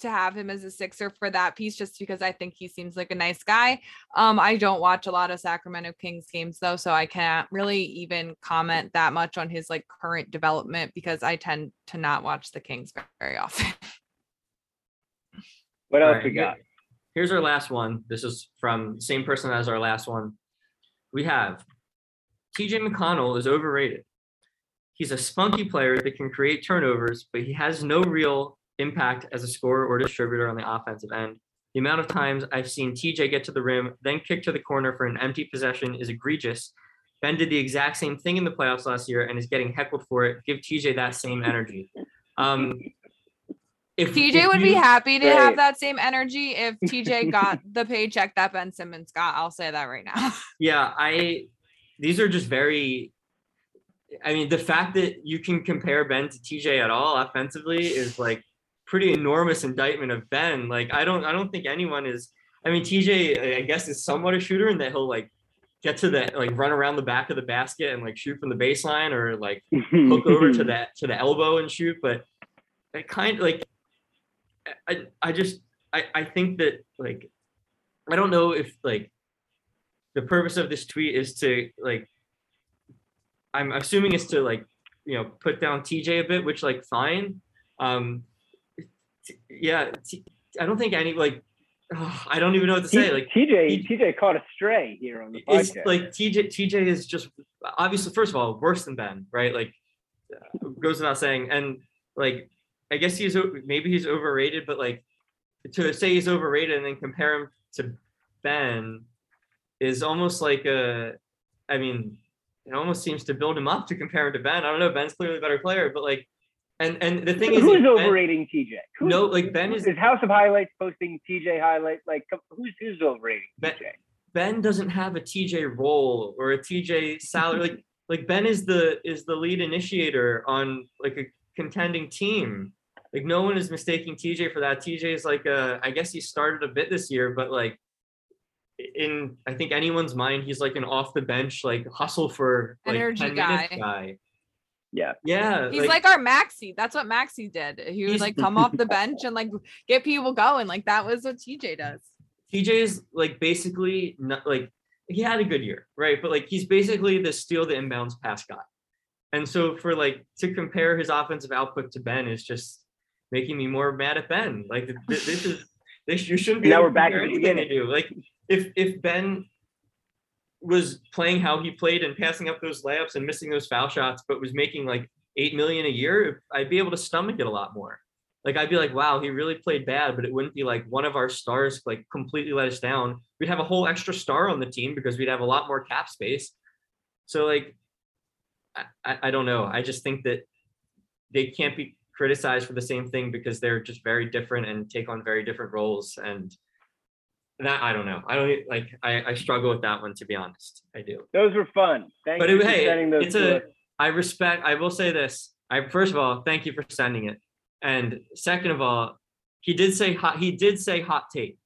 to have him as a sixer for that piece just because I think he seems like a nice guy. Um, I don't watch a lot of Sacramento Kings games though, so I can't really even comment that much on his like current development because I tend to not watch the Kings very often. What else right, we got? Here's our last one. This is from the same person as our last one. We have TJ McConnell is overrated. He's a spunky player that can create turnovers, but he has no real impact as a scorer or distributor on the offensive end. The amount of times I've seen TJ get to the rim, then kick to the corner for an empty possession is egregious. Ben did the exact same thing in the playoffs last year and is getting heckled for it. Give TJ that same energy. Um, if TJ if would be happy to Right. have that same energy if TJ got the paycheck that Ben Simmons got. I'll say that right now. yeah i these are just very i mean the fact that you can compare ben to tj at all offensively is like pretty enormous indictment of ben. Like i don't i don't think anyone is i mean tj i guess is somewhat a shooter in that he'll like get to the like run around the back of the basket and like shoot from the baseline or like hook over to that to the elbow and shoot. But I kind of like i i just i i think that like i don't know if like the purpose of this tweet is to like i'm assuming is to like you know put down tj a bit which like fine. Um yeah t- i don't think any like i don't even know what to say like TJ TJ caught a stray here on the it's podcast. like TJ TJ is just obviously first of all worse than Ben, right? Like uh, goes without saying. And like I guess he's maybe he's overrated, but like to say he's overrated and then compare him to Ben is almost like a I mean, it almost seems to build him up to compare him to Ben. I don't know, Ben's clearly a better player, but like and and the thing is who's Ben- overrating TJ? Who's, No, like, Ben is- is House of Highlights posting TJ highlight. Like who's who's overrating Ben- TJ? Ben doesn't have a TJ role or a TJ salary. like like Ben is the is the lead initiator on like a contending team. Like no one is mistaking TJ for that. TJ is like uh I guess he started a bit this year, but like in I think anyone's mind, he's like an off the bench like hustle for like Energy 10 minutes guy. guy. Yeah. Yeah. He's like, our Maxey. That's what Maxey did. He would He's- like come off the bench and like get people going. Like that was what TJ does. TJ is like basically not like he had a good year, right? But like he's basically the steal the inbounds pass guy. And so for like to compare his offensive output to Ben is just making me more mad at Ben. Like th- th- this is this you shouldn't be Now we're back compare at the anything they beginning. do. Like if if Ben was playing how he played and passing up those layups and missing those foul shots, but was making like eight million a year, I'd be able to stomach it a lot more. Like I'd be like, wow, he really played bad, but it wouldn't be like one of our stars like completely let us down. We'd have a whole extra star on the team because we'd have a lot more cap space. So like, I, I, don't know. I just think that they can't be criticized for the same thing because they're just very different and take on very different roles. And that I don't know. I don't like. I, I struggle with that one to be honest. I do. Those were fun. Thank But you it- for hey, sending those it's a- us. I respect. I will say this. I first of all, thank you for sending it, and second of all, he did say hot. He did say hot take.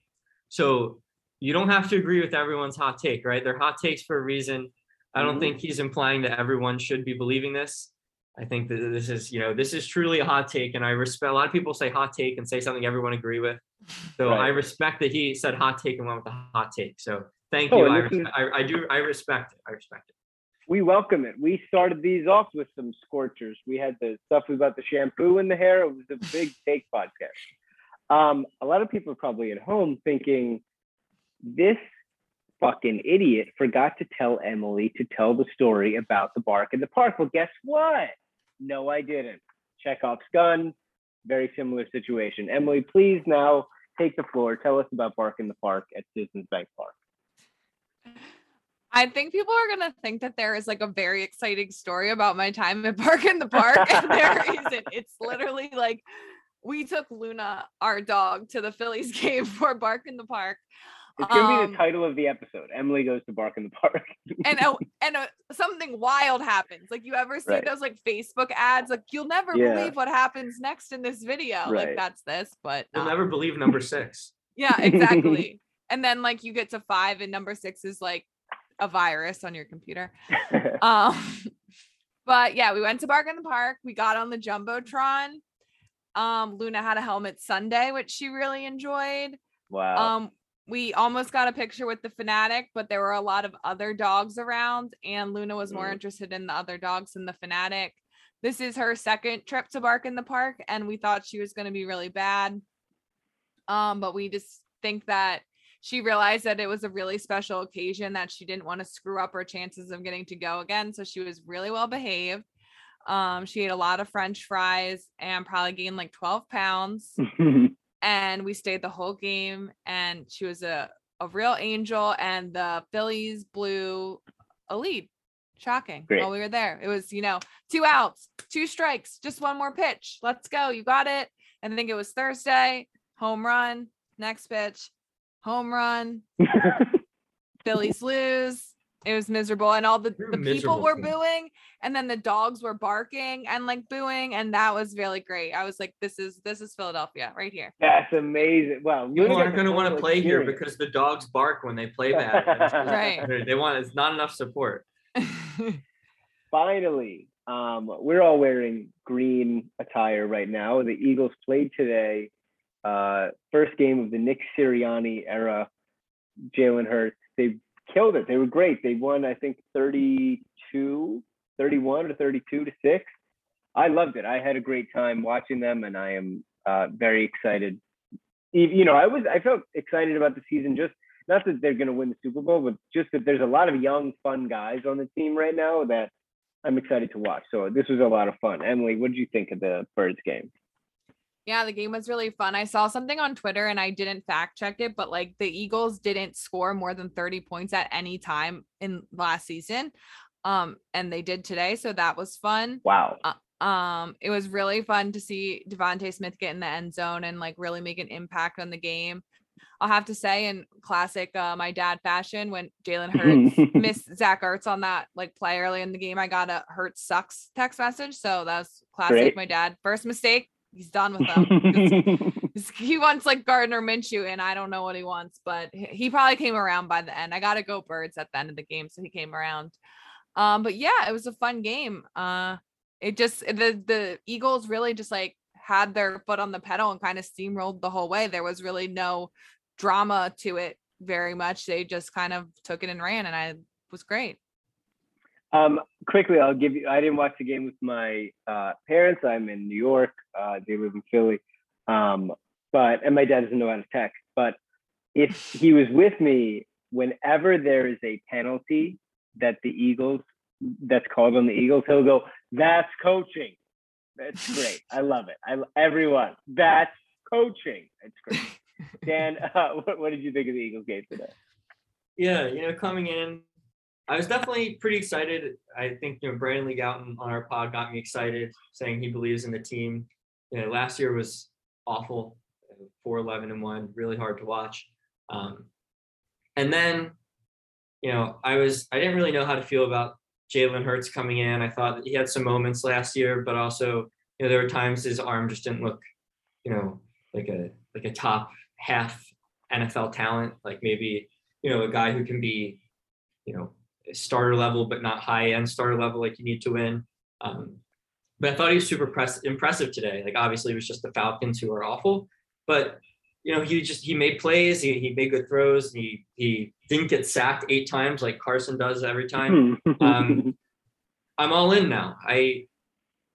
So you don't have to agree with everyone's hot take, right? They're hot takes for a reason. I don't Mhm. think he's implying that everyone should be believing this. I think that this is, you know, this is truly a hot take, and I respect. A lot of people say hot take and say something everyone agree with. So Right. I respect that he said hot take and went with the hot take. So thank Oh, you. I, I, I do. I respect it. I respect it. we welcome it. We started these off with some scorchers. We had the stuff about the shampoo in the hair. It was a big take podcast. Um, a lot of people are probably at home thinking, this fucking idiot forgot to tell Emily to tell the story about the bark in the park. Well, guess what? No, I didn't. Chekhov's gun, very similar situation. Emily, please now take the floor. Tell us about Bark in the Park at Citizens Bank Park. I think people are gonna think that there is like a very exciting story about my time at Park in the Park, and there isn't. It's literally like we took Luna, our dog, to the Phillies game for Bark in the Park. It's gonna be Um, the title of the episode. Emily goes to Bark in the Park. and a, and a, something wild happens. Like you ever see Right. those like Facebook ads? Like you'll never Yeah. believe what happens next in this video. Right. Like that's this, but You'll not. never believe number six. yeah, exactly. and then like you get to five, and number six is like a virus on your computer. Um, but yeah, we went to Bark in the Park. We got on the Jumbotron. Um, Luna had a helmet Sunday, which she really enjoyed. wow. Um, we almost got a picture with the Phanatic, but there were a lot of other dogs around, and Luna was more Mm. interested in the other dogs than the Phanatic. This is her second trip to Bark in the Park, and we thought she was going to be really bad. Um, but we just think that she realized that it was a really special occasion that she didn't want to screw up her chances of getting to go again. So she was really well behaved. Um, she ate a lot of French fries and probably gained like 12 pounds and we stayed the whole game and she was a, a real angel and the phillies blew a lead. Shocking Great. while we were there. It was you know two outs two strikes just one more pitch. Let's go you got it. And i think it was thursday home run next pitch home run. Phillies lose it was miserable and all the, You're the people were team. booing and then the dogs were barking and like booing and that was really great i was like this is this is philadelphia right here That's amazing. Wow. People Luna aren't going to want to play here because the dogs bark when they play bad. Right. They- They want it's not enough support. finally, um, we're all wearing green attire right now. The Eagles played today. Uh, first game of the Nick Sirianni era. Jalen Hurts. They killed it. They were great. They won, I think, 32, 31 or 32 to 6. I loved it. I had a great time watching them, and I am uh, very excited. You know, I was I felt excited about the season just not that they're going to win the Super Bowl, but just that there's a lot of young, fun guys on the team right now that I'm excited to watch. So this was a lot of fun. Emily, what did you think of the Birds game? Yeah, the game was really fun. I saw something on Twitter and I didn't fact check it, but like the Eagles didn't score more than 30 points at any time in last season. Um, and they did today. So that was fun. Wow. Um, it was really fun to see DeVonta Smith get in the end zone and like really make an impact on the game. I'll have to say, in classic uh, my dad fashion, when Jalen Hurts missed Zach Ertz on that like play early in the game, I got a Hurts sucks text message. So that was classic. Great. My dad first mistake, he's done with them. he wants like Gardner Minshew, and I don't know what he wants, but he probably came around by the end. I got to go birds at the end of the game, so he came around. Um, but yeah, it was a fun game. Uh, it just the the Eagles really just like had their foot on the pedal and kind of steamrolled the whole way. There was really no drama to it very much. They just kind of took it and ran, and I was great. Um, quickly, I'll give you. I didn't watch the game with my uh, parents. I'm in New York. Uh, they live in Philly. Um, but and my dad doesn't know how to text. But if he was with me, whenever there is a penalty that the Eagles that's called on the Eagles, he'll go, "That's coaching." That's great. I love it. I everyone. That's coaching. It's great. Dan, uh, what, what did you think of the Eagles game today? Yeah, you know, coming in, I was definitely pretty excited. I think you know Brandon Lee Gowton on our pod got me excited, saying he believes in the team. You know, last year was awful, four eleven and one, really hard to watch. Um, and then, you know, I was I didn't really know how to feel about Jalen Hurts coming in. I thought he had some moments last year, but also, you know, there were times his arm just didn't look, you know, like a like a top half NFL talent, like maybe you know a guy who can be, you know, starter level but not high end starter level like you need to win. Um, but I thought he was super press- impressive today. Like obviously it was just the Falcons who are awful, but you know he just he made plays, he, he made good throws, he he didn't get sacked eight times like Carson does every time. Um, I'm all in now. I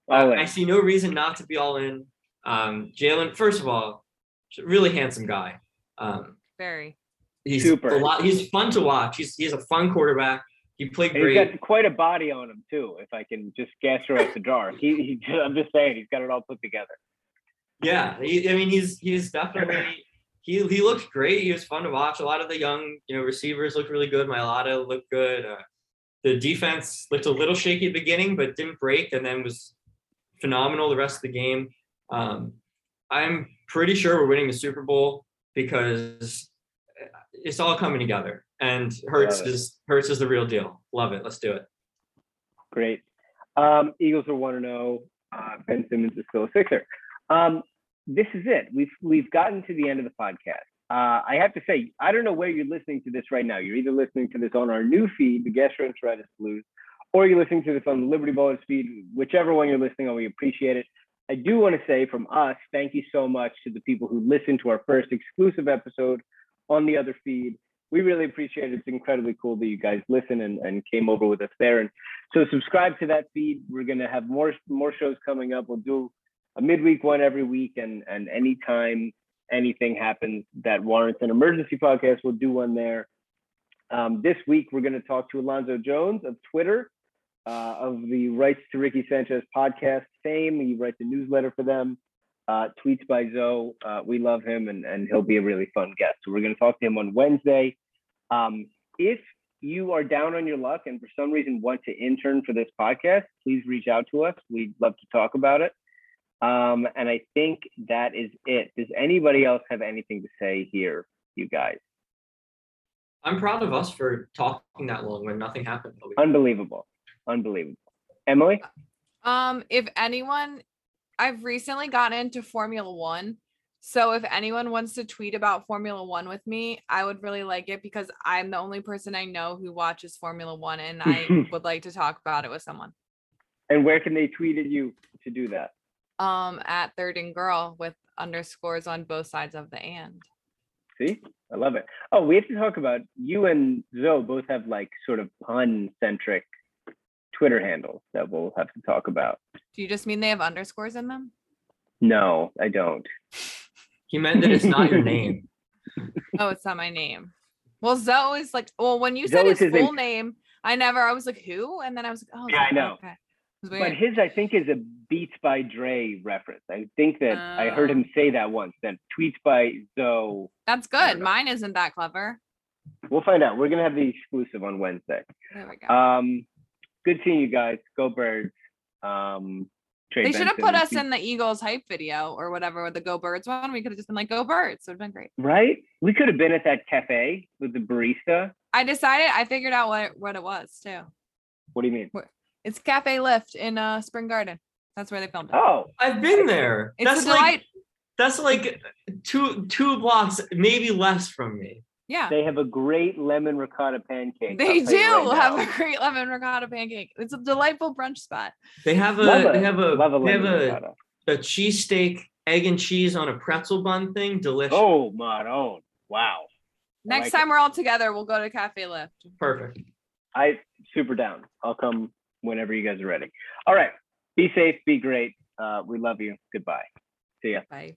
All in. I see no reason not to be all in. Um, Jalen, first of all, really handsome guy. Um, Very. he's Super. a lot. He's fun to watch. He's he's a fun quarterback. He played And he's great. got quite a body on him too. If I can just guess right the jar, he, he I'm just saying he's got it all put together. Yeah, he, I mean he's he's definitely he he looked great. He was fun to watch. A lot of the young you know receivers looked really good. Mylata looked good. Uh, the defense looked a little shaky at the beginning, but didn't break, and then was phenomenal the rest of the game. Um, I'm pretty sure we're winning the Super Bowl because it's all coming together. And Hurts is Hurts is the real deal. Love it. Let's do it. Great. Um, Eagles are one to zero. Uh, ben Simmons is still a Sixer. Um, this is it. We've we've gotten to the end of the podcast. Uh, I have to say, I don't know where you're listening to this right now. You're either listening to this on our new feed, the Gastroenteritis Blues, or you're listening to this on the Liberty Ballers feed. Whichever one you're listening on, we appreciate it. I do want to say from us, thank you so much to the people who listened to our first exclusive episode on the other feed. We really appreciate it. It's incredibly cool that you guys listen and, and came over with us there. And so subscribe to that feed. We're gonna have more more shows coming up. We'll do a midweek one every week, and and anytime anything happens that warrants an emergency podcast, we'll do one there. Um, this week we're going to talk to Alonzo Jones of Twitter, uh, of the Rights to Ricky Sanchez podcast fame. He writes a newsletter for them. Uh, tweets by Zoe. Uh, we love him, and, and he'll be a really fun guest. So we're going to talk to him on Wednesday. Um, if you are down on your luck and for some reason want to intern for this podcast, please reach out to us. We'd love to talk about it. Um, and I think that is it. Does anybody else have anything to say here, you guys? I'm proud of us for talking that long when nothing happened. Unbelievable. Unbelievable. Emily? Um, if anyone, I've recently gotten into Formula One. So if anyone wants to tweet about Formula One with me, I would really like it because I'm the only person I know who watches Formula One and I would like to talk about it with someone. And where can they tweet at you to do that? Um, at Third and Girl with underscores on both sides of the and. See, I love it. Oh, we have to talk about you and Zoe both have like sort of pun centric Twitter handles that we'll have to talk about. Do you just mean they have underscores in them? No, I don't. He meant that it's not your name. Oh, it's not my name. Well, Zoe is like, well, when you said Zoe is his his full name. name, I never, I was like, who? And then I was like, oh, Yeah, I know. Okay. But his, I think, is a Beats by Dre reference. I think that I heard him say that once. That tweets by Zoe. That's good. Mine isn't that clever. We'll find out. We're gonna have the exclusive on Wednesday. There we go. Um, good seeing you guys. Go Birds. Um, Trey they should have put us Pete- in the Eagles hype video or whatever with the Go Birds one. We could have just been like Go Birds. It would have been great. Right? We could have been at that cafe with the barista. I decided I figured out what what it was too. What do you mean? It's Cafe Lift in uh Spring Garden. That's where they filmed it. Oh, I've been there. it's that's a like that's like two two blocks, maybe less from me. Yeah. they have a great lemon ricotta pancake. They do right have now. a great lemon ricotta pancake. It's a delightful brunch spot. They have a Love they have a love a they have lemon a, ricotta. a cheesesteak, egg and cheese on a pretzel bun thing. Delicious. Oh, Maron. Wow. Next like time we're all together, we'll go to Cafe Lift. Perfect. I super down. I'll come whenever you guys are ready. All right. Be safe. Be great. Uh, we love you. Goodbye. See ya. Bye.